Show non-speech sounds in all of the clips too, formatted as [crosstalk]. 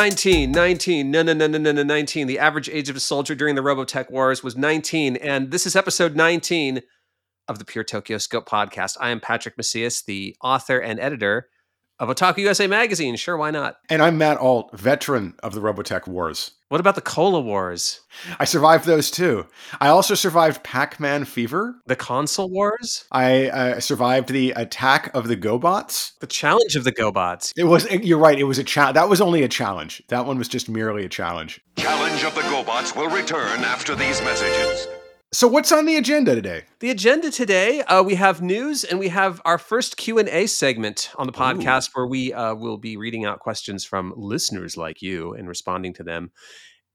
19, 19, no, no, no, no, no, no, 19. The average age of a soldier during the Robotech Wars was 19. And this is episode 19 of the Pure TokyoScope podcast. I am Patrick Macias, the author and editor of Otaku USA Magazine. Sure, why not? And I'm Matt Alt, veteran of the Robotech Wars. What about the Cola Wars? I survived those too. I also survived Pac Man Fever. The Console Wars? I uh, survived the attack of the GoBots. The challenge of the GoBots. It was, you're right, it was a challenge. That was only a challenge. That one was just merely a challenge. Challenge of the GoBots will return after these messages. So what's on the agenda today? The agenda today, uh, we have news and we have our first Q and A segment on the podcast Ooh. where we uh, will be reading out questions from listeners like you and responding to them.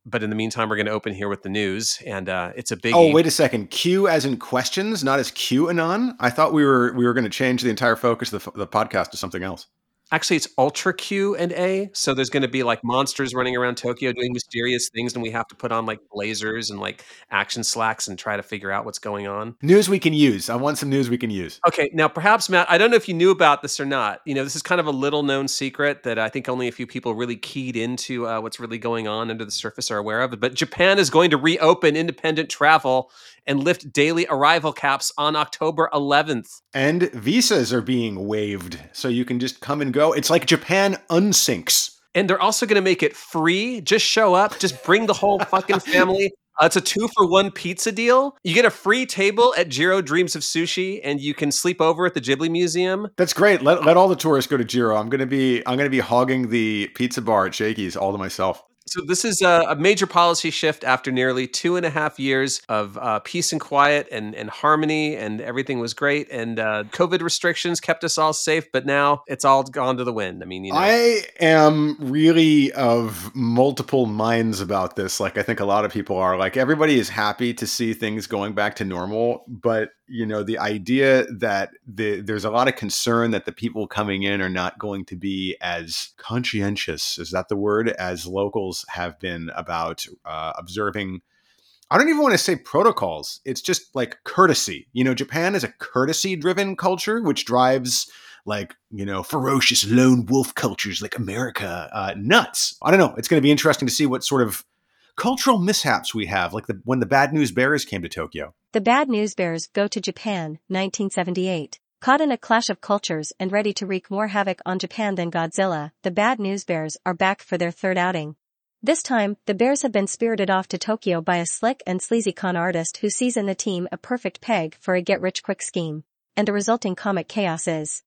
But in the meantime, we're going to open here with the news, and uh, it's a big. Oh, wait a second. Q as in questions, not as Q anon. I thought we were we were going to change the entire focus of the, the podcast to something else. Actually, it's Ultra Q and A. So there's going to be like monsters running around Tokyo doing mysterious things, and we have to put on like blazers and like action slacks and try to figure out what's going on. News we can use. I want some news we can use. Okay, now perhaps Matt, I don't know if you knew about this or not. You know, this is kind of a little known secret that I think only a few people really keyed into uh, what's really going on under the surface are aware of. But Japan is going to reopen independent travel and lift daily arrival caps on October 11th. And visas are being waived, so you can just come and go. It's like Japan unsinks. And they're also going to make it free. Just show up, just bring the whole fucking [laughs] family. Uh, it's a two for one pizza deal. You get a free table at Jiro Dreams of Sushi, and you can sleep over at the Ghibli Museum. That's great. Let, let all the tourists go to Jiro. I'm gonna be I'm gonna be hogging the pizza bar at Shakey's all to myself. So this is a, a, major policy shift after nearly two and a half years of uh, peace and quiet and, and harmony, and everything was great. And uh, COVID restrictions kept us all safe, but now it's all gone to the wind. I mean, you know. I am really of multiple minds about this. Like I think a lot of people are. Like everybody is happy to see things going back to normal, but you know the idea that the, there's a lot of concern that the people coming in are not going to be as conscientious is that the word as locals have been about uh, observing i don't even want to say protocols it's just like courtesy you know japan is a courtesy driven culture which drives like you know ferocious lone wolf cultures like america uh, nuts i don't know it's going to be interesting to see what sort of cultural mishaps we have, like the, when the Bad News Bears came to Tokyo. The Bad News Bears go to Japan, 1978. Caught in a clash of cultures and ready to wreak more havoc on Japan than Godzilla, the Bad News Bears are back for their third outing. This time, the Bears have been spirited off to Tokyo by a slick and sleazy con artist who sees in the team a perfect peg for a get-rich-quick scheme. And the resulting comic chaos is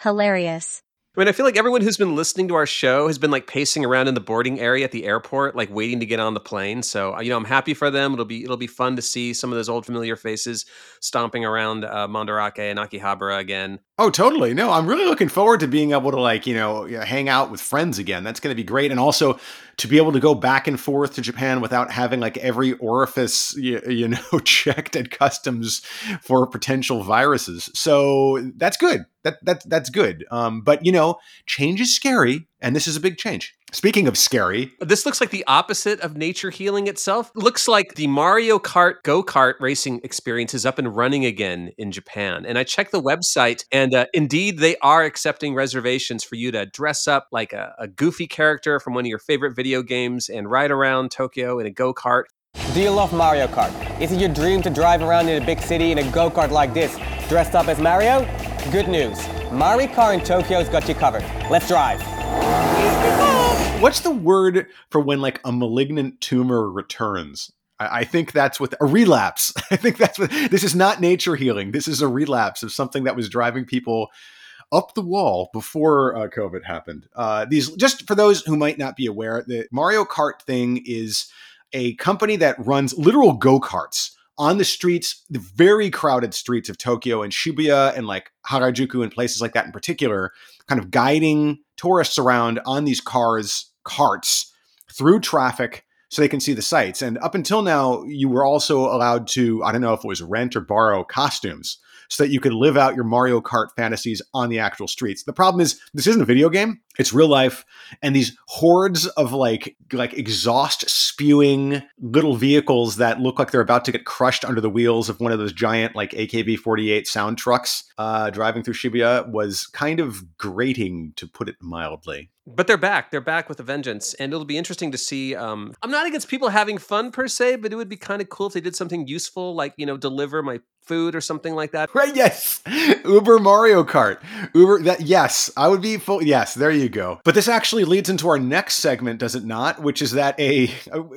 hilarious. I mean, I feel like everyone who's been listening to our show has been like pacing around in the boarding area at the airport, like waiting to get on the plane. So, uh, you know, I'm happy for them. It'll be it'll be fun to see some of those old familiar faces stomping around uh, Mandarake and Akihabara again. Oh, totally. No, I'm really looking forward to being able to like, you know, hang out with friends again. That's going to be great. And also to be able to go back and forth to Japan without having like every orifice, you, you know, [laughs] checked at customs for potential viruses. So that's good. That, that, that's good. Um, but, you know, change is scary. And this is a big change. Speaking of scary, this looks like the opposite of nature healing itself. Looks like the Mario Kart go kart racing experience is up and running again in Japan. And I checked the website, and uh, indeed, they are accepting reservations for you to dress up like a, a goofy character from one of your favorite video games and ride around Tokyo in a go kart. Do you love Mario Kart? Is it your dream to drive around in a big city in a go kart like this, dressed up as Mario? Good news. Maricar in Tokyo's got you covered. Let's drive. What's the word for when like a malignant tumor returns? I, I think that's what a relapse. [laughs] I think that's what this is not nature healing. This is a relapse of something that was driving people up the wall before uh, COVID happened. Uh, these just for those who might not be aware, the Mario Kart thing is a company that runs literal go karts on the streets, the very crowded streets of Tokyo and Shibuya and like Harajuku and places like that in particular, kind of guiding tourists around on these cars, carts through traffic so they can see the sights. And up until now, you were also allowed to, I don't know if it was rent or borrow costumes so that you could live out your Mario Kart fantasies on the actual streets. The problem is this isn't a video game; it's real life, and these hordes of like like exhaust spewing little vehicles that look like they're about to get crushed under the wheels of one of those giant like AKB48 sound trucks uh, driving through Shibuya was kind of grating, to put it mildly. But they're back. They're back with a vengeance, and it'll be interesting to see. Um, I'm not against people having fun per se, but it would be kind of cool if they did something useful, like you know, deliver my food or something like that. Right? Yes. Uber Mario Kart. Uber. That yes, I would be full. Yes, there you go. But this actually leads into our next segment, does it not? Which is that a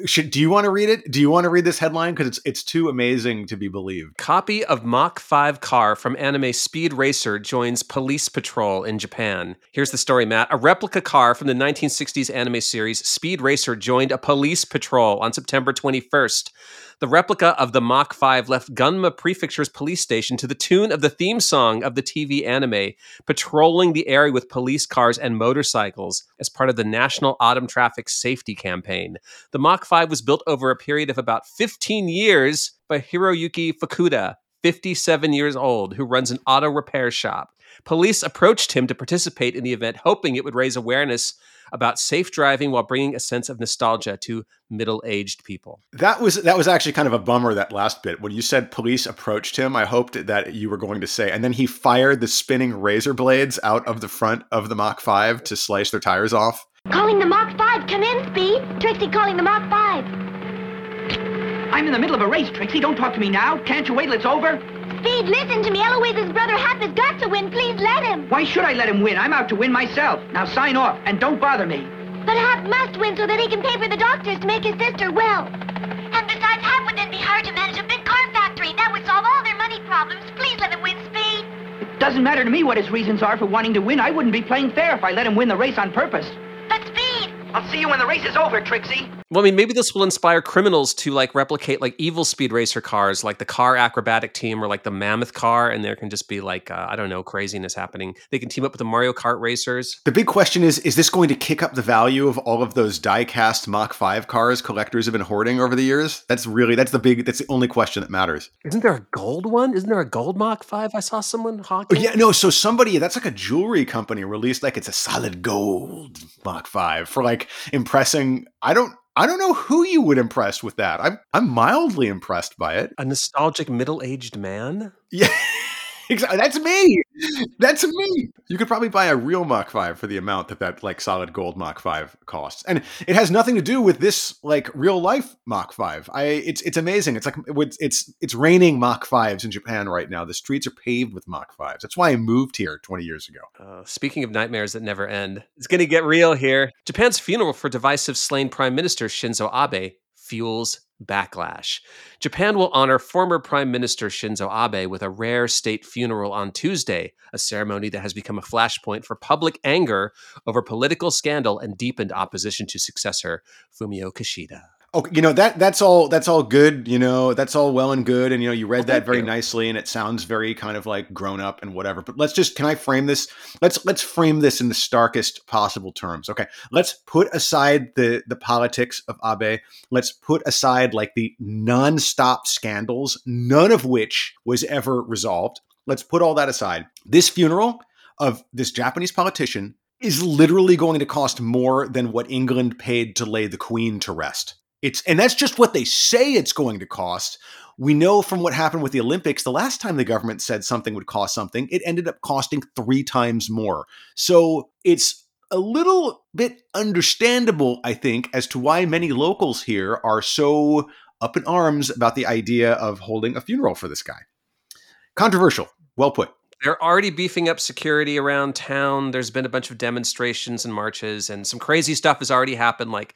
should? Do you want to read it? Do you want to read this headline because it's it's too amazing to be believed. Copy of Mach 5 car from anime Speed Racer joins police patrol in Japan. Here's the story, Matt. A replica car from the 1960s anime series Speed Racer joined a police patrol on September 21st. The replica of the Mach 5 left Gunma Prefecture's police station to the tune of the theme song of the TV anime, patrolling the area with police cars and motorcycles as part of the National Autumn Traffic Safety Campaign. The Mach 5 was built over a period of about 15 years by Hiroyuki Fukuda, 57 years old, who runs an auto repair shop. Police approached him to participate in the event, hoping it would raise awareness about safe driving while bringing a sense of nostalgia to middle-aged people. That was that was actually kind of a bummer that last bit when you said police approached him. I hoped that you were going to say, and then he fired the spinning razor blades out of the front of the Mach Five to slice their tires off. Calling the Mach 5. Come in, Speed. Trixie calling the Mach 5. I'm in the middle of a race, Trixie. Don't talk to me now. Can't you wait till it's over? Speed, listen to me. Eloise's brother Hap has got to win. Please let him. Why should I let him win? I'm out to win myself. Now sign off and don't bother me. But Hap must win so that he can pay for the doctors to make his sister well. And besides, Hap would then be hired to manage a big car factory. That would solve all their money problems. Please let him win, Speed. It doesn't matter to me what his reasons are for wanting to win. I wouldn't be playing fair if I let him win the race on purpose. But Speed, I'll see you when the race is over, Trixie. Well, I mean, maybe this will inspire criminals to like replicate like evil speed racer cars, like the car acrobatic team or like the mammoth car, and there can just be like uh, I don't know craziness happening. They can team up with the Mario Kart racers. The big question is: Is this going to kick up the value of all of those die-cast Mach Five cars collectors have been hoarding over the years? That's really that's the big that's the only question that matters. Isn't there a gold one? Isn't there a gold Mach Five? I saw someone Oh, yeah, no. So somebody that's like a jewelry company released like it's a solid gold Mach Five for like impressing. I don't. I don't know who you would impress with that. I'm I'm mildly impressed by it. A nostalgic middle-aged man. [laughs] Yeah, exactly. That's me. That's me. You could probably buy a real Mach Five for the amount that that like solid gold Mach Five costs, and it has nothing to do with this like real life Mach Five. I it's it's amazing. It's like it's it's raining Mach Fives in Japan right now. The streets are paved with Mach Fives. That's why I moved here 20 years ago. Uh, speaking of nightmares that never end, it's going to get real here. Japan's funeral for divisive slain Prime Minister Shinzo Abe fuels backlash. Japan will honor former Prime Minister Shinzo Abe with a rare state funeral on Tuesday, a ceremony that has become a flashpoint for public anger over political scandal and deepened opposition to successor Fumio Kishida. Oh, you know that that's all that's all good. You know that's all well and good, and you know you read Well, that very you. nicely, and it sounds very kind of like grown up and whatever. But let's just can I frame this? Let's let's frame this in the starkest possible terms. Okay, let's put aside the the politics of Abe. Let's put aside like the nonstop scandals, none of which was ever resolved. Let's put all that aside. This funeral of this Japanese politician is literally going to cost more than what England paid to lay the Queen to rest. It's and that's just what they say it's going to cost. We know from what happened with the Olympics, the last time the government said something would cost something, it ended up costing three times more. So it's a little bit understandable, I think, as to why many locals here are so up in arms about the idea of holding a funeral for this guy. Controversial. Well put. They're already beefing up security around town. There's been a bunch of demonstrations and marches, and some crazy stuff has already happened. Like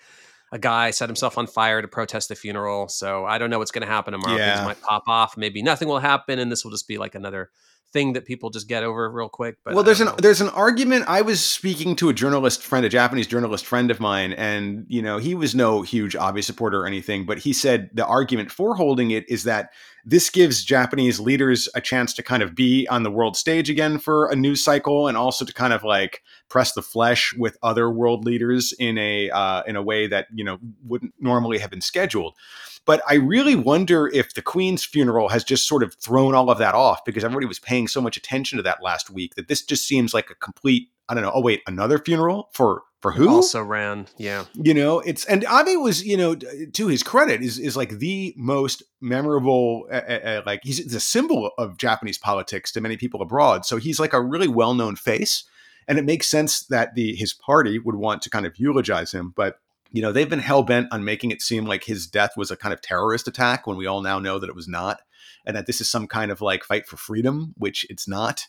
a guy set himself on fire to protest the funeral. So I don't know what's going to happen tomorrow. Yeah. Things might pop off. Maybe nothing will happen, and this will just be like another thing that people just get over real quick. But well, there's an know. there's an argument. I was speaking to a journalist friend, a Japanese journalist friend of mine, and you know he was no huge Abe supporter or anything, but he said the argument for holding it is that this gives Japanese leaders a chance to kind of be on the world stage again for a news cycle, and also to kind of like press the flesh with other world leaders in a uh, in a way that you know wouldn't normally have been scheduled. But I really wonder if the Queen's funeral has just sort of thrown all of that off because everybody was paying so much attention to that last week that this just seems like a complete. I don't know. Oh wait, another funeral for for who? also ran. Yeah. you know it's and abe was you know to his credit is is like the most memorable uh, uh, like he's the symbol of japanese politics to many people abroad so he's like a really well-known face and it makes sense that the his party would want to kind of eulogize him, but you know they've been hell bent on making it seem like his death was a kind of terrorist attack when we all now know that it was not, and that this is some kind of like fight for freedom, which it's not.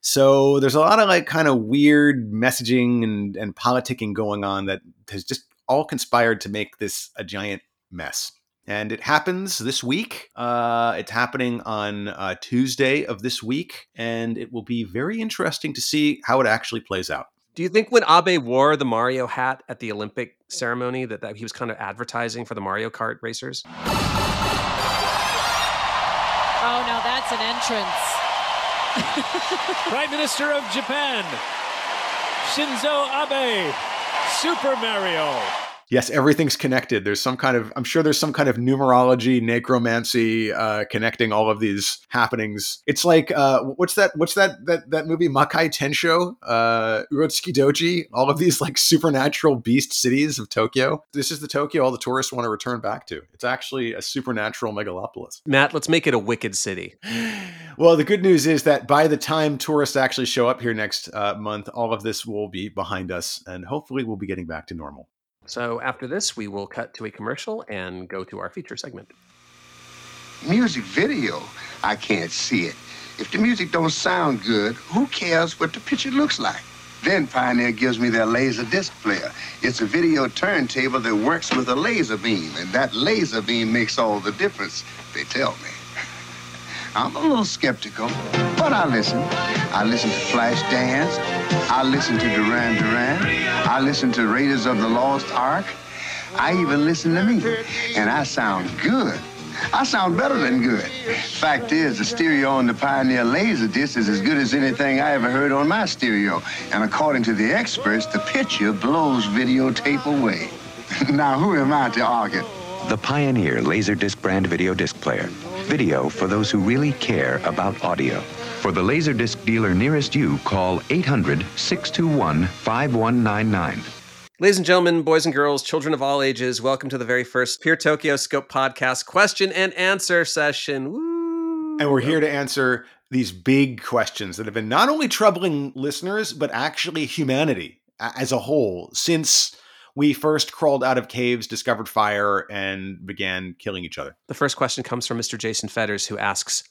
So there's a lot of like kind of weird messaging and, and politicking going on that has just all conspired to make this a giant mess. And it happens this week. Uh, it's happening on uh, Tuesday of this week, and it will be very interesting to see how it actually plays out. Do you think when Abe wore the Mario hat at the Olympic ceremony that, that he was kind of advertising for the Mario Kart racers? Oh no, that's an entrance. [laughs] Prime Minister of Japan, Shinzo Abe, Super Mario. Yes, everything's connected. There's some kind of, I'm sure there's some kind of numerology, necromancy uh, connecting all of these happenings. It's like, uh, what's that? What's that? That that movie Makai Tensho, uh, Urotsuki Doji. All of these like supernatural beast cities of Tokyo. This is the Tokyo all the tourists want to return back to. It's actually a supernatural megalopolis. Matt, let's make it a wicked city. [gasps] Well, the good news is that by the time tourists actually show up here next uh, month, all of this will be behind us, and hopefully we'll be getting back to normal. So after this, we will cut to a commercial and go to our feature segment. Music video, I can't see it. If the music don't sound good, who cares what the picture looks like? Then Pioneer gives me their laser disc player. It's a video turntable that works with a laser beam, and that laser beam makes all the difference, they tell me. I'm a little skeptical, but I listen. I listen to Flashdance. I listen to Duran Duran. I listen to Raiders of the Lost Ark. I even listen to me, and I sound good. I sound better than good. Fact is, the stereo on the Pioneer Laserdisc is as good as anything I ever heard on my stereo. And according to the experts, the picture blows videotape away. [laughs] now, who am I to argue? The Pioneer Laserdisc brand video disc player. Video for those who really care about audio. For the Laserdisc dealer nearest you, call 800 621 5199. Ladies and gentlemen, boys and girls, children of all ages, welcome to the very first Pure TokyoScope podcast question and answer session. Woo! And we're here to answer these big questions that have been not only troubling listeners, but actually humanity as a whole since we first crawled out of caves, discovered fire, and began killing each other. The first question comes from Mr. Jason Fetters, who asks,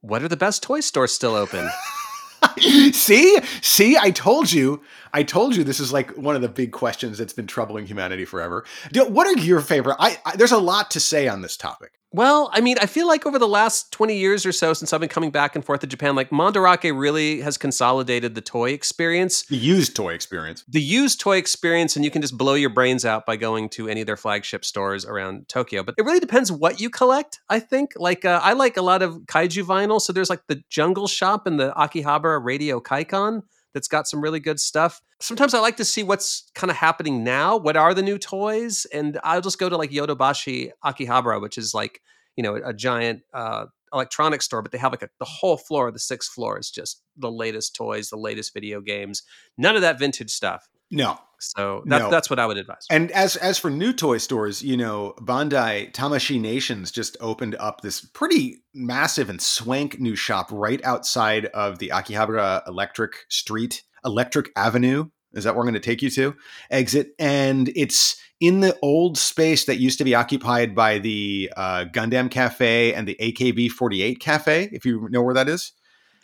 What are the best toy stores still open? [laughs] see see i told you i told you this is like one of the big questions that's been troubling humanity forever what are your favorite I, I there's a lot to say on this topic Well, I mean, I feel like over the last 20 years or so, since I've been coming back and forth to Japan, like Mandarake really has consolidated the toy experience. the used toy experience The used toy experience, and you can just blow your brains out by going to any of their flagship stores around Tokyo. But it really depends what you collect, I think. Like, uh, I like a lot of kaiju vinyl. So there's like the Jungle Shop and the Akihabara Radio Kaikan that's got some really good stuff. Sometimes I like to see what's kind of happening now. What are the new toys? And I'll just go to like Yodobashi Akihabara, which is like, you know, a giant uh, electronics store, but they have like a, the whole floor, the sixth floor is just the latest toys, the latest video games. None of that vintage stuff. no So that, No. that's what I would advise. and as as for new toy stores you know bandai tamashii nations just opened up this pretty massive and swank new shop right outside of the akihabara electric street electric avenue is that where i'm going to take you to exit and it's in the old space that used to be occupied by the uh, gundam cafe and the akb48 cafe if you know where that is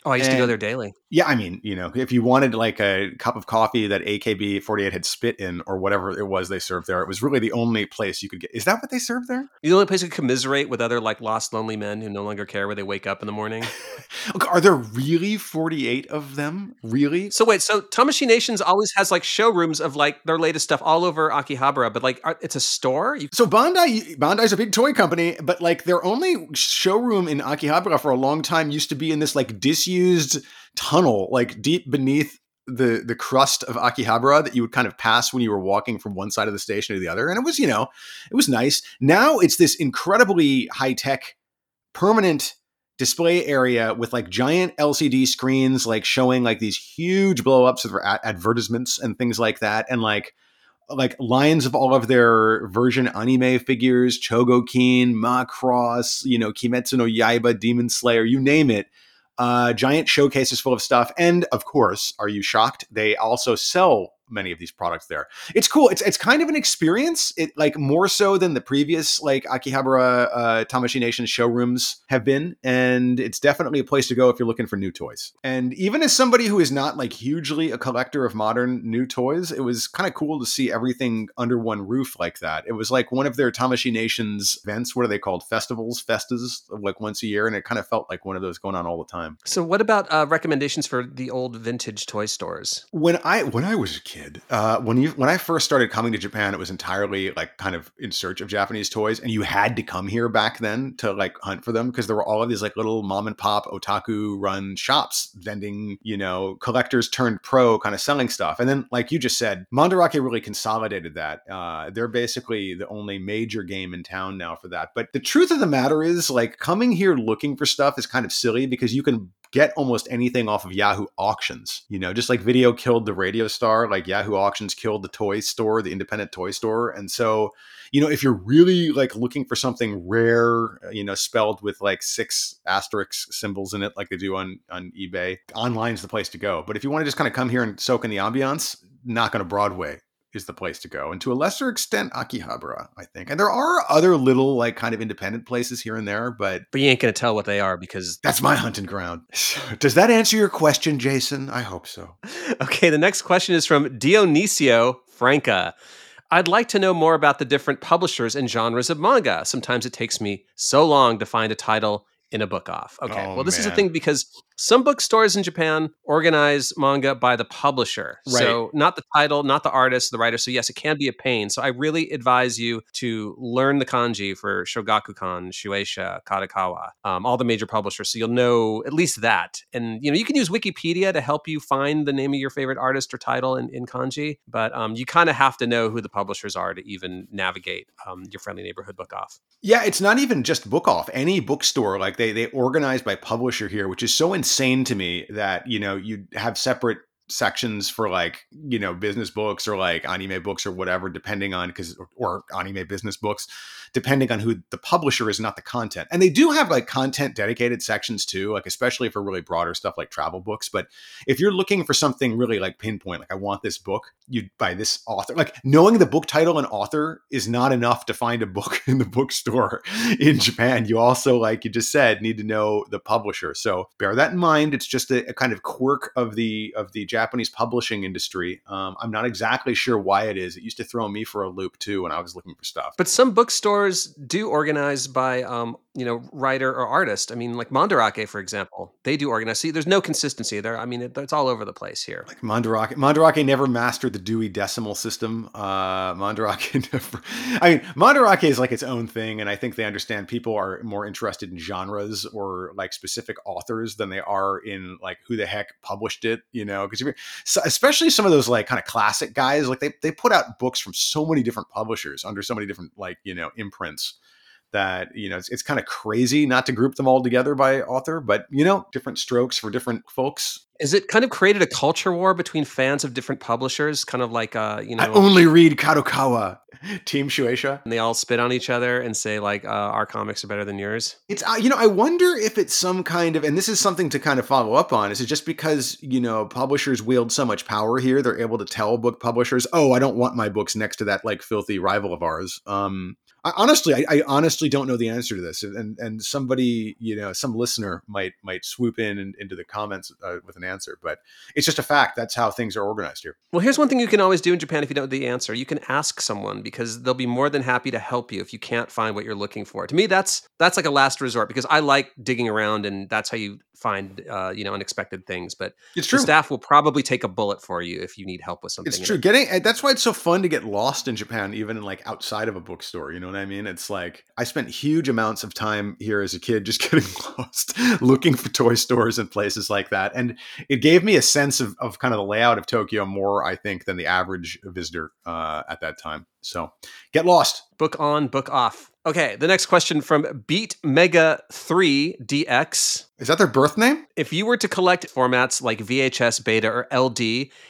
Oh, I used to go there daily. yeah, I mean, you know, if you wanted like a cup of coffee that AKB 48 had spit in or whatever it was they served there, it was really the only place you could get. Is that what they served there? The only place you could commiserate with other like lost lonely men who no longer care where they wake up in the morning. [laughs] Are there really 48 of them? Really? so wait, so Tamashii Nations always has like showrooms of like their latest stuff all over Akihabara, but like are, it's a store. You, So Bandai, Bandai's a big toy company, but like their only showroom in Akihabara for a long time used to be in this like disused tunnel, like deep beneath the the crust of Akihabara that you would kind of pass when you were walking from one side of the station to the other, and it was you know it was nice. Now it's this incredibly high tech, permanent display area with like giant LCD screens, like showing like these huge blow ups of ad- advertisements and things like that, and like like lines of all of their version anime figures, Chogokin, Macross, you know, Kimetsu no Yaiba, Demon Slayer, you name it. Uh, giant showcases full of stuff. And of course, are you shocked? They also sell many of these products there. It's cool. It's it's kind of an experience. It like more so than the previous like Akihabara uh, Tamashii Nation showrooms have been, and it's definitely a place to go if you're looking for new toys. And even as somebody who is not like hugely a collector of modern new toys, it was kind of cool to see everything under one roof like that. It was like one of their Tamashii Nations events. What are they called? Festivals, festas, like once a year, and it kind of felt like one of those going on all the time. So, what about uh, recommendations for the old vintage toy stores? When I when I was a kid, uh, when you when I first started coming to Japan, it was entirely like kind of in search of Japanese toys, and you had to come here back then to like hunt for them because there were all of these like little mom and pop otaku run shops vending, you know, collectors turned pro kind of selling stuff. And then, like you just said, Mandarake really consolidated that. Uh, they're basically the only major game in town now for that. But the truth of the matter is, like coming here looking for stuff is kind of silly because you can get almost anything off of Yahoo auctions. You know, just like video killed the radio star, like Yahoo auctions killed the toy store, the independent toy store. And so, you know, if you're really like looking for something rare, uh, you know, spelled with like six asterisk symbols in it, like they do on on eBay, online's the place to go. But if you want to just kind of come here and soak in the ambiance, Nakano Broadway is the place to go. And to a lesser extent, Akihabara, I think. And there are other little, like, kind of independent places here and there, but. But you ain't going to tell what they are because. That's my hunting ground. [sighs] Does that answer your question, Jason? I hope so. [laughs] Okay, the next question is from Dionisio Franca. I'd like to know more about the different publishers and genres of manga. Sometimes it takes me so long to find a title in a book off. Okay. Oh, well, this is a thing because some bookstores in Japan organize manga by the publisher. So, not the title, not the artist, the writer. So, yes, it can be a pain. So, I really advise you to learn the kanji for Shogakukan, Shueisha, Kadokawa, um, all the major publishers. So, you'll know at least that. And, you know, you can use Wikipedia to help you find the name of your favorite artist or title in, in kanji, but um, you kind of have to know who the publishers are to even navigate um, your friendly neighborhood book off. Yeah, it's not even just book off. Any bookstore, like they they organize by publisher here, which is so insane to me that you know you have separate sections for like you know business books or like anime books or whatever depending on because or, or anime business books depending on who the publisher is not the content. And they do have like content dedicated sections too like especially for really broader stuff like travel books. But if you're looking for something really like pinpoint like i want this book you buy this author like knowing the book title and author is not enough to find a book [laughs] in the bookstore in japan. You also like you just said need to know the publisher. So bear that in mind. It's just a, a kind of quirk of the of the japanese publishing industry um, i'm not exactly sure why it is it used to throw me for a loop too when i was looking for stuff But some bookstores do organize by, um, you know, writer or artist. I mean, like Mandarake, for example, they do organize. See, there's no consistency there. I mean, it, it's all over the place here. like Mandarake. Mandarake never mastered the Dewey Decimal System. Uh, Mandarake [laughs] never. I mean, Mandarake is like its own thing, and I think they understand people are more interested in genres or like specific authors than they are in like who the heck published it. You know, because so, especially some of those like kind of classic guys, like they they put out books from so many different publishers under so many different like you know imprints that you know it's, it's kind of crazy not to group them all together by author but you know different strokes for different folks Is it kind of created a culture war between fans of different publishers? Kind of like, uh, you know, I only read Kadokawa, [laughs] Team Shueisha. and they all spit on each other and say like, uh, our comics are better than yours. It's uh, you know I wonder if it's some kind of and this is something to kind of follow up on. Is it just because you know publishers wield so much power here, they're able to tell book publishers, "Oh, I don't want my books next to that like filthy rival of ours." Um, I, honestly, I, I honestly don't know the answer to this, and and somebody you know some listener might might swoop in and, into the comments uh, with an answer, but it's just a fact. That's how things are organized here. Well, here's one thing you can always do in Japan if you don't know the answer. You can ask someone because they'll be more than happy to help you if you can't find what you're looking for. To me, that's that's like a last resort because I like digging around and that's how you find uh, you know unexpected things. But It's the true. staff will probably take a bullet for you if you need help with something. It's true. it- Getting that's why it's so fun to get lost in Japan, even in like outside of a bookstore. You know what I mean? It's like I spent huge amounts of time here as a kid just [laughs] getting lost, looking for toy stores and places like that. And it gave me a sense of, of kind of the layout of Tokyo more, I think, than the average visitor uh, at that time. So get lost. Book on, book off. Okay, the next question from Beat Mega 3 DX. Is that their birth name? If you were to collect formats like VHS, Beta, or LD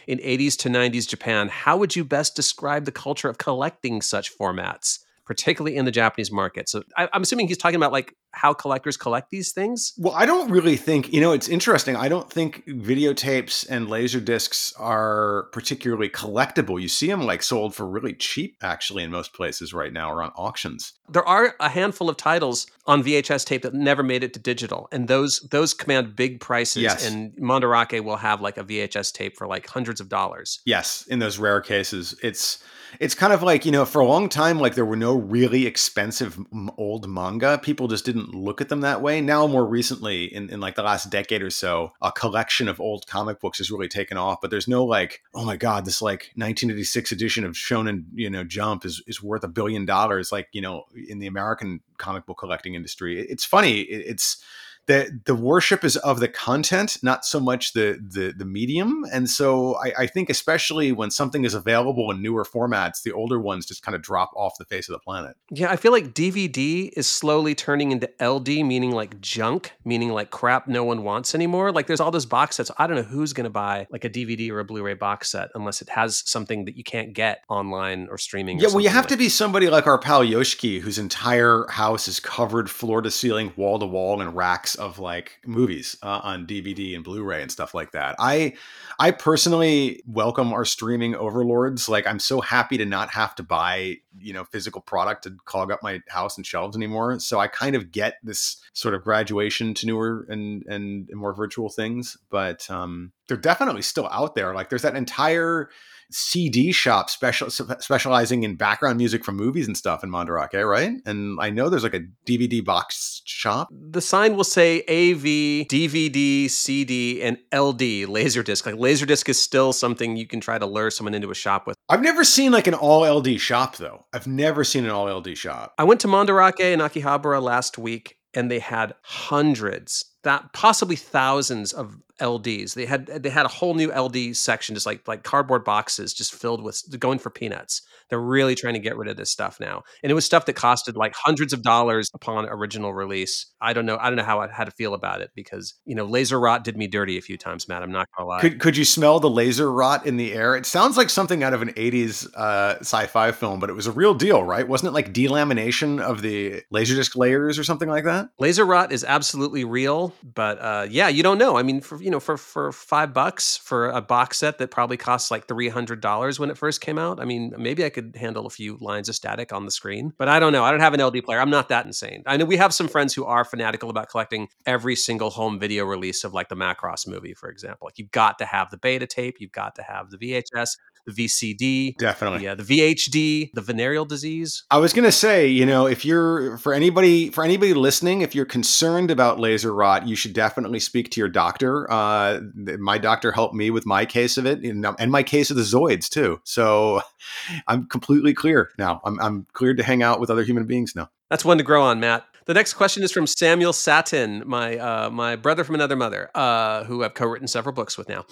in 80s to 90s Japan, how would you best describe the culture of collecting such formats? Particularly in the Japanese market. So I, I'm assuming he's talking about like how collectors collect these things. Well, I don't really think, you know, it's interesting. I don't think videotapes and laser discs are particularly collectible. You see them like sold for really cheap, actually, in most places right now or on auctions. There are a handful of titles on VHS tape that never made it to digital, and those those command big prices. Yes. And Mandarake will have like a VHS tape for like hundreds of dollars. Yes, in those rare cases, it's it's kind of like you know, for a long time, like there were no really expensive old manga. People just didn't look at them that way. Now, more recently, in, in like the last decade or so, a collection of old comic books has really taken off. But there's no like, oh my god, this like 1986 edition of Shonen, you know, Jump is is worth a billion dollars. Like you know, in the American comic book collecting industry, it's funny. It's the the worship is of the content, not so much the the the medium. And so I, I think especially when something is available in newer formats, the older ones just kind of drop off the face of the planet. Yeah, I feel like DVD is slowly turning into LD, meaning like junk, meaning like crap no one wants anymore. Like there's all those box sets. I don't know who's going to buy like a DVD or a Blu-ray box set unless it has something that you can't get online or streaming. or Yeah, well, you have like to be somebody like our pal Yoshiki, whose entire house is covered floor to ceiling, wall to wall, in racks of like movies uh, on DVD and Blu-ray and stuff like that. I, I personally welcome our streaming overlords. Like, I'm so happy to not have to buy you know physical product to clog up my house and shelves anymore. So I kind of get this sort of graduation to newer and and, more virtual things, but um, they're definitely still out there. Like, there's that entire CD shop special specializing in background music from movies and stuff in Mandarake, right? And I know there's like a DVD box shop. The sign will say AV, DVD, CD, and LD, Laserdisc. Like Laserdisc is still something you can try to lure someone into a shop with. I've never seen like an all LD shop though. I've never seen an all LD shop. I went to Mandarake in Akihabara last week and they had hundreds, that possibly thousands of LDs. They had they had a whole new LD section, just like like cardboard boxes, just filled with going for peanuts. They're really trying to get rid of this stuff now, and it was stuff that costed like hundreds of dollars upon original release. I don't know. I don't know how I how to feel about it because you know laser rot did me dirty a few times, Matt. I'm not gonna lie. Could could you smell the laser rot in the air? It sounds like something out of an '80s uh, sci-fi film, but it was a real deal, right? Wasn't it like delamination of the laserdisc layers or something like that? Laser rot is absolutely real, but uh, yeah, you don't know. I mean, for you know, for for five bucks for a box set that probably costs like three hundred dollars when it first came out. I mean, maybe I could handle a few lines of static on the screen, but I don't know. I don't have an LD player. I'm not that insane. I know we have some friends who are fanatical about collecting every single home video release of like the Macross movie, for example. Like you've got to have the beta tape, you've got to have the VHS, the VCD, Definitely. yeah, the VHD, the venereal disease. I was gonna say, you know, if you're for anybody for anybody listening, if you're concerned about laser rot, you should definitely speak to your doctor. Uh, my doctor helped me with my case of it, and, and my case of the Zoids too. So [laughs] I'm completely clear now. I'm I'm cleared to hang out with other human beings now. That's one to grow on, Matt. The next question is from Samuel Satin, my uh, my brother from another mother, uh, who I've co-written several books with now.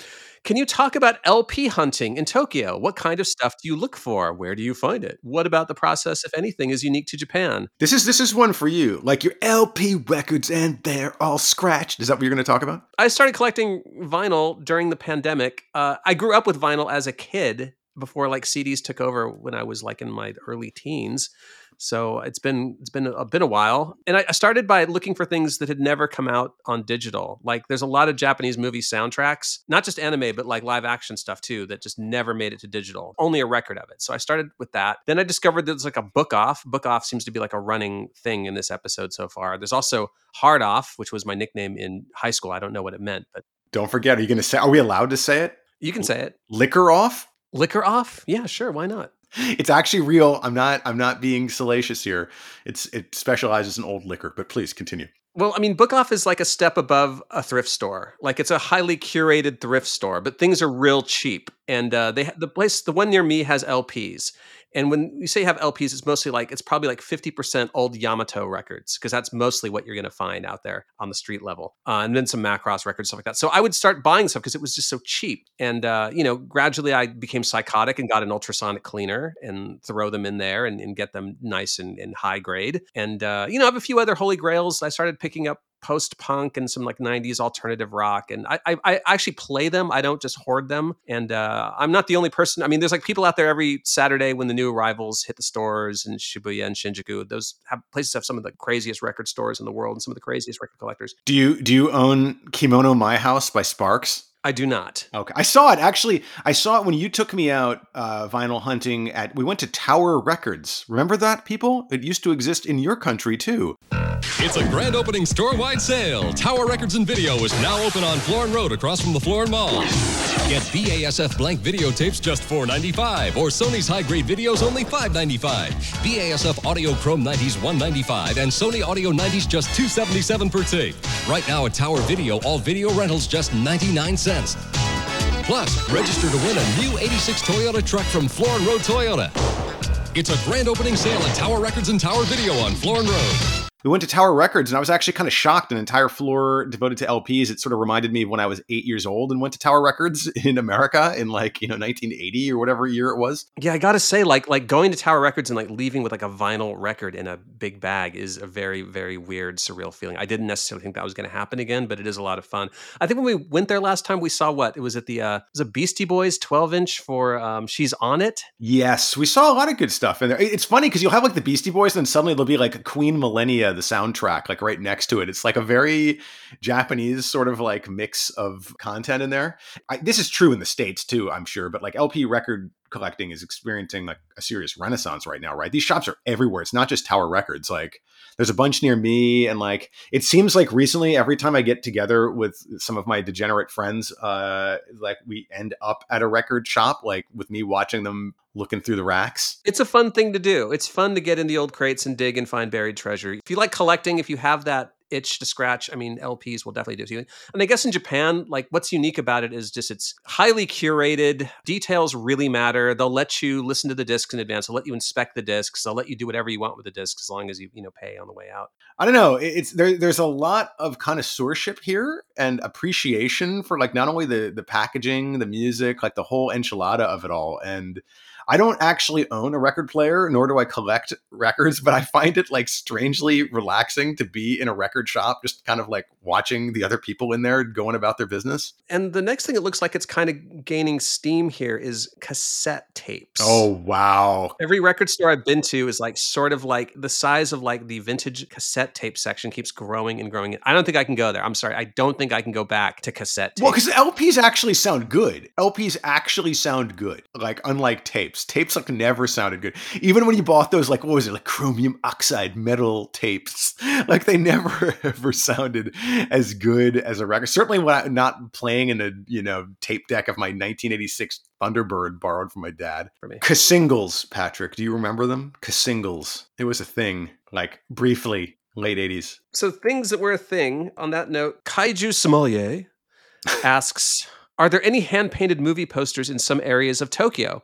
Can you talk about LP hunting in Tokyo? What kind of stuff do you look for? Where do you find it? What about the process, if anything, is unique to Japan? This is this is one for you, like your LP records, and they're all scratched. Is that what you're going to talk about? I started collecting vinyl during the pandemic. Uh, I grew up with vinyl as a kid before like CDs took over when I was like in my early teens. So it's been it's been a been a while, and I, I started by looking for things that had never come out on digital. Like there's a lot of Japanese movie soundtracks, not just anime, but like live action stuff too, that just never made it to digital. Only a record of it. So I started with that. Then I discovered there's like a book off. Book off seems to be like a running thing in this episode so far. There's also hard off, which was my nickname in high school. I don't know what it meant, but Don't forget. Are you going to say? Are we allowed to say it? you can say it. Liquor off. Liquor off? Yeah, sure. Why not? It's actually real. I'm not. I'm not being salacious here. It's it specializes in old liquor. But please continue. Well, I mean, Book Off is like a step above a thrift store. Like it's a highly curated thrift store, but things are real cheap. And uh, they the place, the one near me, has LPs. And when you say you have LPs, it's mostly like it's probably like fifty percent old Yamato records because that's mostly what you're going to find out there on the street level, uh, and then some Macross records stuff like that. So I would start buying stuff because it was just so cheap. And uh, you know, gradually I became psychotic and got an ultrasonic cleaner and throw them in there and, and get them nice and, and high grade. And uh, you know, I have a few other holy grails. I started picking up post punk and some like 90s alternative rock. And I, I, I actually play them. I don't just hoard them. And uh, I'm not the only person. I mean, there's like people out there every Saturday when the new arrivals hit the stores in Shibuya and Shinjuku. Those have places have some of the craziest record stores in the world and some of the craziest record collectors. Do you do you own Kimono My House by Sparks? I do not. Okay, I saw it actually. I saw it when you took me out uh, vinyl hunting at. We went to Tower Records. Remember that, people? It used to exist in your country too. It's a grand opening store-wide sale. Tower Records and Video is now open on Florin Road across from the Florin Mall. Get BASF blank videotapes just $4.95 or Sony's high-grade videos only $5.95. BASF Audio Chrome 90s $1.95 and Sony Audio 90s just $2.77 per tape. Right now at Tower Video, all video rentals just 99 cents. Plus, register to win a new 86 Toyota truck from Florin Road Toyota. It's a grand opening sale at Tower Records and Tower Video on Florin Road. We went to Tower Records and I was actually kind of shocked. An entire floor devoted to LPs. It sort of reminded me of when I was eight years old and went to Tower Records [laughs] in America in like, you know, 1980 or whatever year it was. Yeah, I gotta say, like like going to Tower Records and like leaving with like a vinyl record in a big bag is a very, very weird, surreal feeling. I didn't necessarily think that was gonna happen again, but it is a lot of fun. I think when we went there last time, we saw what? It was at the uh it was a Beastie Boys 12 inch for um She's on It. Yes, we saw a lot of good stuff in there. It's funny because you'll have like the Beastie Boys, and then suddenly there'll be like Queen Millennia, the soundtrack like right next to it. It's like a very Japanese sort of like mix of content in there. I, this is true in the states too, I'm sure, but like LP record collecting is experiencing like a serious renaissance right now, right? These shops are everywhere. It's not just Tower Records. Like there's a bunch near me and like it seems like recently every time I get together with some of my degenerate friends, uh like we end up at a record shop like with me watching them looking through the racks. It's a fun thing to do. It's fun to get in the old crates and dig and find buried treasure. If you like collecting, if you have that itch to scratch, I mean, LPs will definitely do to. And I guess in Japan, like what's unique about it is just it's highly curated. Details really matter. They'll let you listen to the discs in advance. They'll let you inspect the discs. They'll let you do whatever you want with the discs as long as you you know pay on the way out. I don't know. It's there. There's a lot of connoisseurship here and appreciation for like not only the the packaging, the music, like the whole enchilada of it all, and. I don't actually own a record player, nor do I collect records, but I find it like strangely relaxing to be in a record shop, just kind of like watching the other people in there going about their business. And the next thing it looks like it's kind of gaining steam here is cassette tapes. Oh, wow. Every record store I've been to is like sort of like the size of like the vintage cassette tape section keeps growing and growing. I don't think I can go there. I'm sorry. I don't think I can go back to cassette tapes. Well, because LPs actually sound good. LPs actually sound good, like unlike tapes tapes. Tapes like never sounded good. Even when you bought those, like what was it, like chromium oxide metal tapes, [laughs] like they never [laughs] ever sounded as good as a record. Certainly when I'm not playing in a you know tape deck of my 1986 Thunderbird borrowed from my dad. For me. Singles, Patrick. Do you remember them? Singles. It was a thing, like briefly, late 80s. So things that were a thing. On that note, Kaiju Sommelier [laughs] asks. Are there any hand painted movie posters in some areas of Tokyo?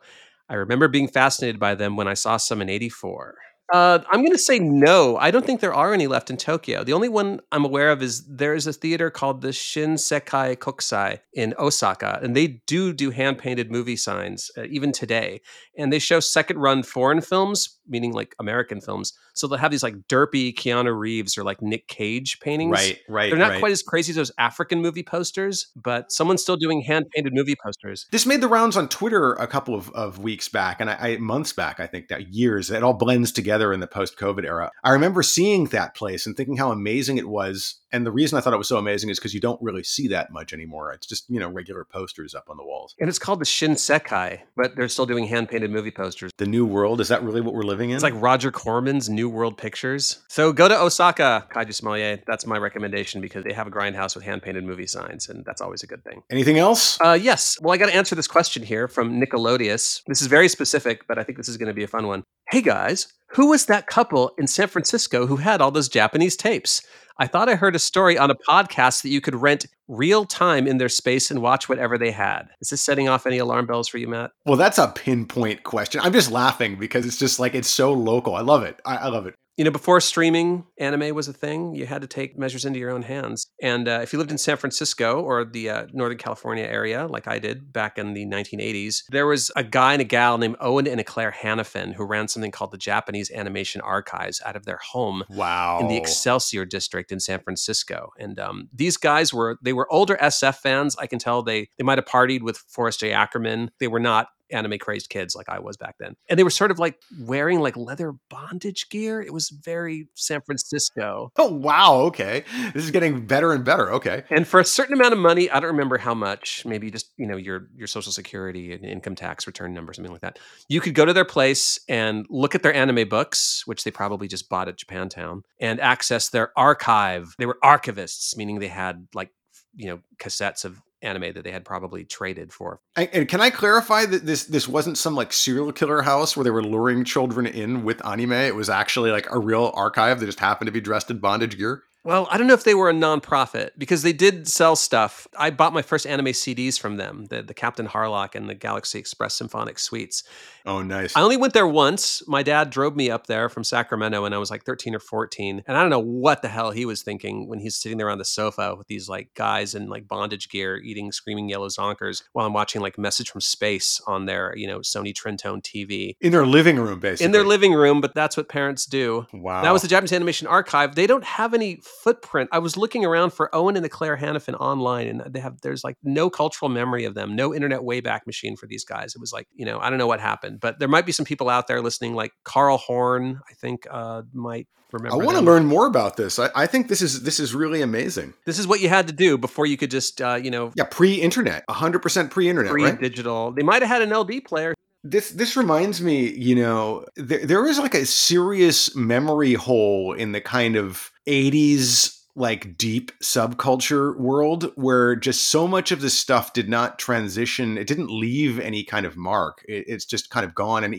I remember being fascinated by them when I saw some in 84. Uh, I'm going to say no. I don't think there are any left in Tokyo. The only one I'm aware of is there is a theater called the Shinsekai Kokusai in Osaka, and they do do hand painted movie signs uh, even today. And they show second run foreign films, meaning like American films. So they'll have these like derpy Keanu Reeves or like Nick Cage paintings. Right, right. They're not right. quite as crazy as those African movie posters, but someone's still doing hand painted movie posters. This made the rounds on Twitter a couple of, of weeks back, and I, I months back, I think that years. It all blends together in the post COVID era. I remember seeing that place and thinking how amazing it was. And the reason I thought it was so amazing is because you don't really see that much anymore. It's just, you know, regular posters up on the walls. And it's called the Shinsekai, but they're still doing hand painted movie posters. The new world, is that really what we're living in? It's like Roger Corman's New World Pictures. So go to Osaka, Kaiju Sommelier. That's my recommendation because they have a grindhouse with hand painted movie signs, and that's always a good thing. Anything else? Uh, yes. Well, I got to answer this question here from Nickelodeus. This is very specific, but I think this is going to be a fun one. Hey guys, who was that couple in San Francisco who had all those Japanese tapes? I thought I heard a story on a podcast that you could rent real time in their space and watch whatever they had. Is this setting off any alarm bells for you, Matt? Well, that's a pinpoint question. I'm just laughing because it's just like it's so local. I love it. I, I love it. You know, before streaming anime was a thing, you had to take measures into your own hands. And uh, if you lived in San Francisco or the uh, Northern California area, like I did back in the 1980s, there was a guy and a gal named Owen and Claire Hannafin who ran something called the Japanese Animation Archives out of their home Wow. in the Excelsior district in San Francisco. And um, these guys were they were older SF fans. I can tell they they might have partied with Forrest J. Ackerman. They were not anime crazed kids like I was back then. And they were sort of like wearing like leather bondage gear. It was very San Francisco. Oh wow, okay. This is getting better and better. Okay. And for a certain amount of money, I don't remember how much, maybe just, you know, your your social security and income tax return number something like that. You could go to their place and look at their anime books, which they probably just bought at Japantown, and access their archive. They were archivists, meaning they had like you know cassettes of anime that they had probably traded for. And, can I clarify that this this wasn't some like serial killer house where they were luring children in with anime? It was actually like a real archive that just happened to be dressed in bondage gear. Well, I don't know if they were a nonprofit because they did sell stuff. I bought my first anime CDs from them, the, the Captain Harlock and the Galaxy Express Symphonic Suites. Oh, nice. I only went there once. My dad drove me up there from Sacramento when I was like 13 or 14. And I don't know what the hell he was thinking when he's sitting there on the sofa with these like guys in like bondage gear eating screaming yellow zonkers while I'm watching like Message from Space on their, you know, Sony Trinitron TV. In their living room, basically. In their living room, but that's what parents do. Wow. That was the Japanese Animation Archive. They don't have any footprint. I was looking around for Owen and the Claire Hannafin online, and they have there's like no cultural memory of them, no internet wayback machine for these guys. It was like you know I don't know what happened, but there might be some people out there listening, like Carl Horn. I think uh, might remember. I want to learn more about this. I, I think this is this is really amazing. This is what you had to do before you could just uh, you know Yeah, pre-internet, hundred percent pre-internet, pre-digital. They might have had an LD player. This this reminds me, you know, there, there is like a serious memory hole in the kind of 80s like deep subculture world where just so much of this stuff did not transition it didn't leave any kind of mark. It, it's just kind of gone. And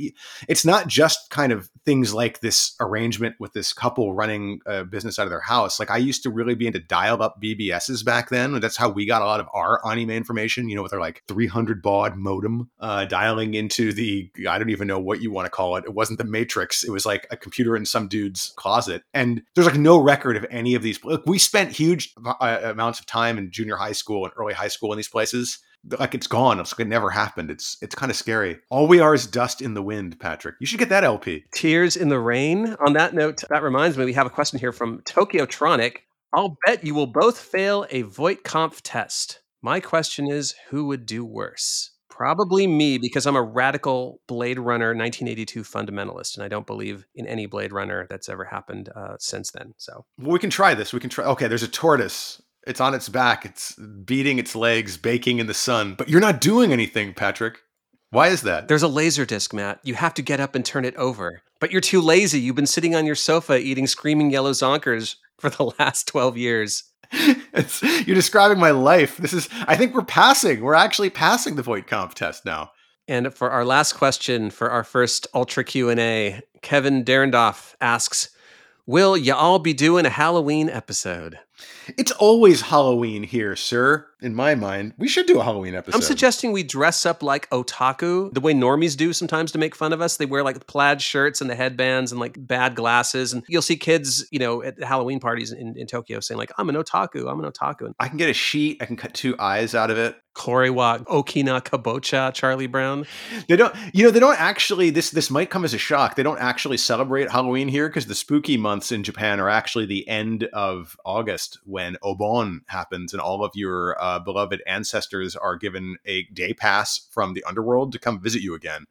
it's not just kind of things like this arrangement with this couple running a business out of their house. Like i used to really be into dial up bbs's back then. That's how we got a lot of our anime information you know with our like 300 baud modem uh, dialing into the i don't even know what you want to call it. It wasn't the matrix. It was like a computer in some dude's closet. And there's like no record of any of these we spent huge uh, amounts of time in junior high school and early high school in these places like it's gone it's it never happened it's it's kind of scary all we are is dust in the wind patrick you should get that lp Tears in the Rain. On that note, that reminds me, we have a question here from Tokyo Tronic. I'll bet you will both fail a Voight-Kampff test. My question is, who would do worse? Probably me, because I'm a radical Blade Runner 1982 fundamentalist, and I don't believe in any Blade Runner that's ever happened uh, since then. So well, we can try this we can try okay there's a tortoise it's on its back it's beating its legs baking in the sun but you're not doing anything patrick why is that there's a laser disc, Matt. You have to get up and turn it over. But you're too lazy. You've been sitting on your sofa eating screaming yellow zonkers for the [laughs] last 12 years. [laughs] it's, you're describing my life. This is i think we're passing. We're actually passing the voight kampff test now. And for our last question for our first Ultra Q&A, Kevin Derendoff asks, "Will you all be doing a Halloween episode?" It's always halloween here sir in my mind we should do a halloween episode I'm suggesting we dress up like otaku, the way normies do sometimes to make fun of us. They wear like plaid shirts and the headbands and like bad glasses. And you'll see kids, you know, at Halloween parties in, in Tokyo saying like, I'm an otaku, I'm an otaku. I can get a sheet i can cut two eyes out of it Koriwa, Okina, Kabocha, Charlie Brown. They don't, you know, they don't actually. This this might come as a shock. They don't actually celebrate Halloween here because the spooky months in Japan are actually the end of August when Obon happens, and all of your uh, beloved ancestors are given a day pass from the underworld to come visit you again.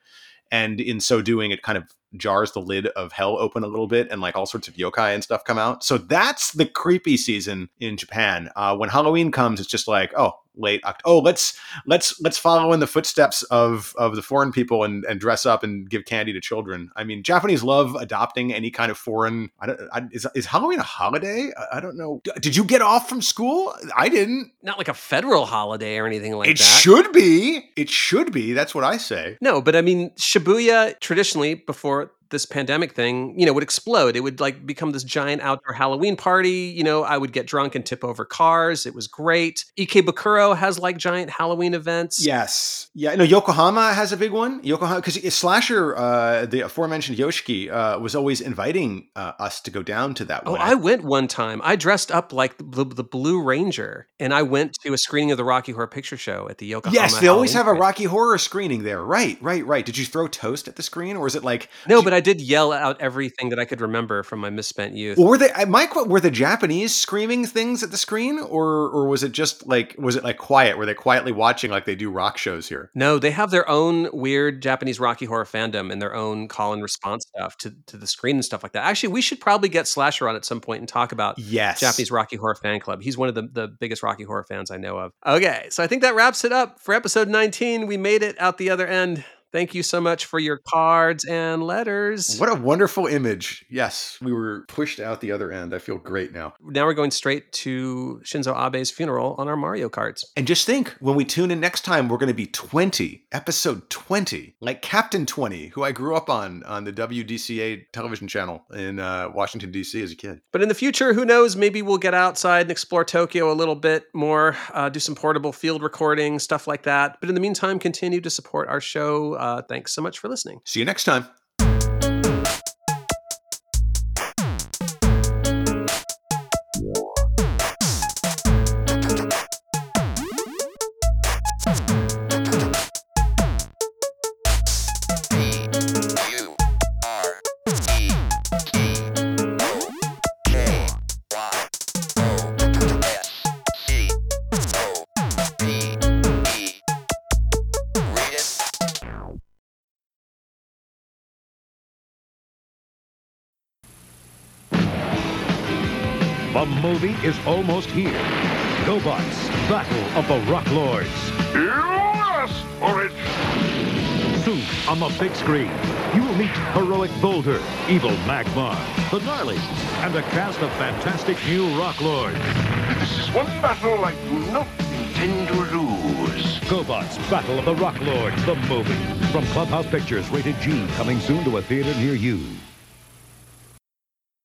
And in so doing, it kind of jars the lid of hell open a little bit, and like all sorts of yokai and stuff come out. So that's the creepy season in Japan. Uh, when Halloween comes, it's just like, oh, late October. Oh, let's let's let's follow in the footsteps of of the foreign people and, and dress up and give candy to children. I mean, Japanese love adopting any kind of foreign. I don't, I, is is Halloween a holiday? I, I don't know. Did you get off from school? I didn't. Not like a federal holiday or anything like it that. It should be. It should be. That's what I say. No, but I mean, Shibuya traditionally before this pandemic thing, you know, would explode. It would like become this giant outdoor Halloween party. You know, I would get drunk and tip over cars. It was great. Ikebukuro has like giant Halloween events. Yes. Yeah. No, Yokohama has a big one. Yokohama, because Slasher, uh, the aforementioned Yoshiki, uh, was always inviting uh, us to go down to that Oh, one. I went one time. I dressed up like the, the Blue Ranger, and I went to a screening of the Rocky Horror Picture Show at the Yokohama. Yes, they always have a Rocky Horror screening there. Right, right, right. Did you throw toast at the screen, or is it like No, but I did yell out everything that I could remember from my misspent youth. Well, were they? My were the Japanese screaming things at the screen, or or was it just like was it like quiet? Were they quietly watching like they do rock shows here? No, they have their own weird Japanese Rocky Horror fandom and their own call and response stuff to, to the screen and stuff like that. Actually, we should probably get Slasher on at some point and talk about Yes. Japanese Rocky Horror fan club. He's one of the, the biggest Rocky Horror fans I know of. Okay, so I think that wraps it up for episode 19. We made it out the other end. Thank you so much for your cards and letters. What a wonderful image! Yes, we were pushed out the other end. I feel great now. Now we're going straight to Shinzo Abe's funeral on our Mario Karts. And just think, when we tune in next time, we're going to be 20, episode 20, like Captain 20, who I grew up on on the WDCA television channel in uh, Washington, D.C. as a kid. But in the future, who knows? Maybe we'll get outside and explore Tokyo a little bit more, uh, do some portable field recording, stuff like that. But in the meantime, continue to support our show. Uh, Uh, thanks so much for listening. See you next time. Is almost here. GoBots, Battle of the Rock Lords. Yes, Orange. Soon on the big screen, you will meet Heroic Boulder, Evil Magmar, the Gnarly, and a cast of fantastic new Rock Lords. This is one battle I do not intend to lose. GoBots, Battle of the Rock Lords, the movie. From Clubhouse Pictures, rated G, coming soon to a theater near you.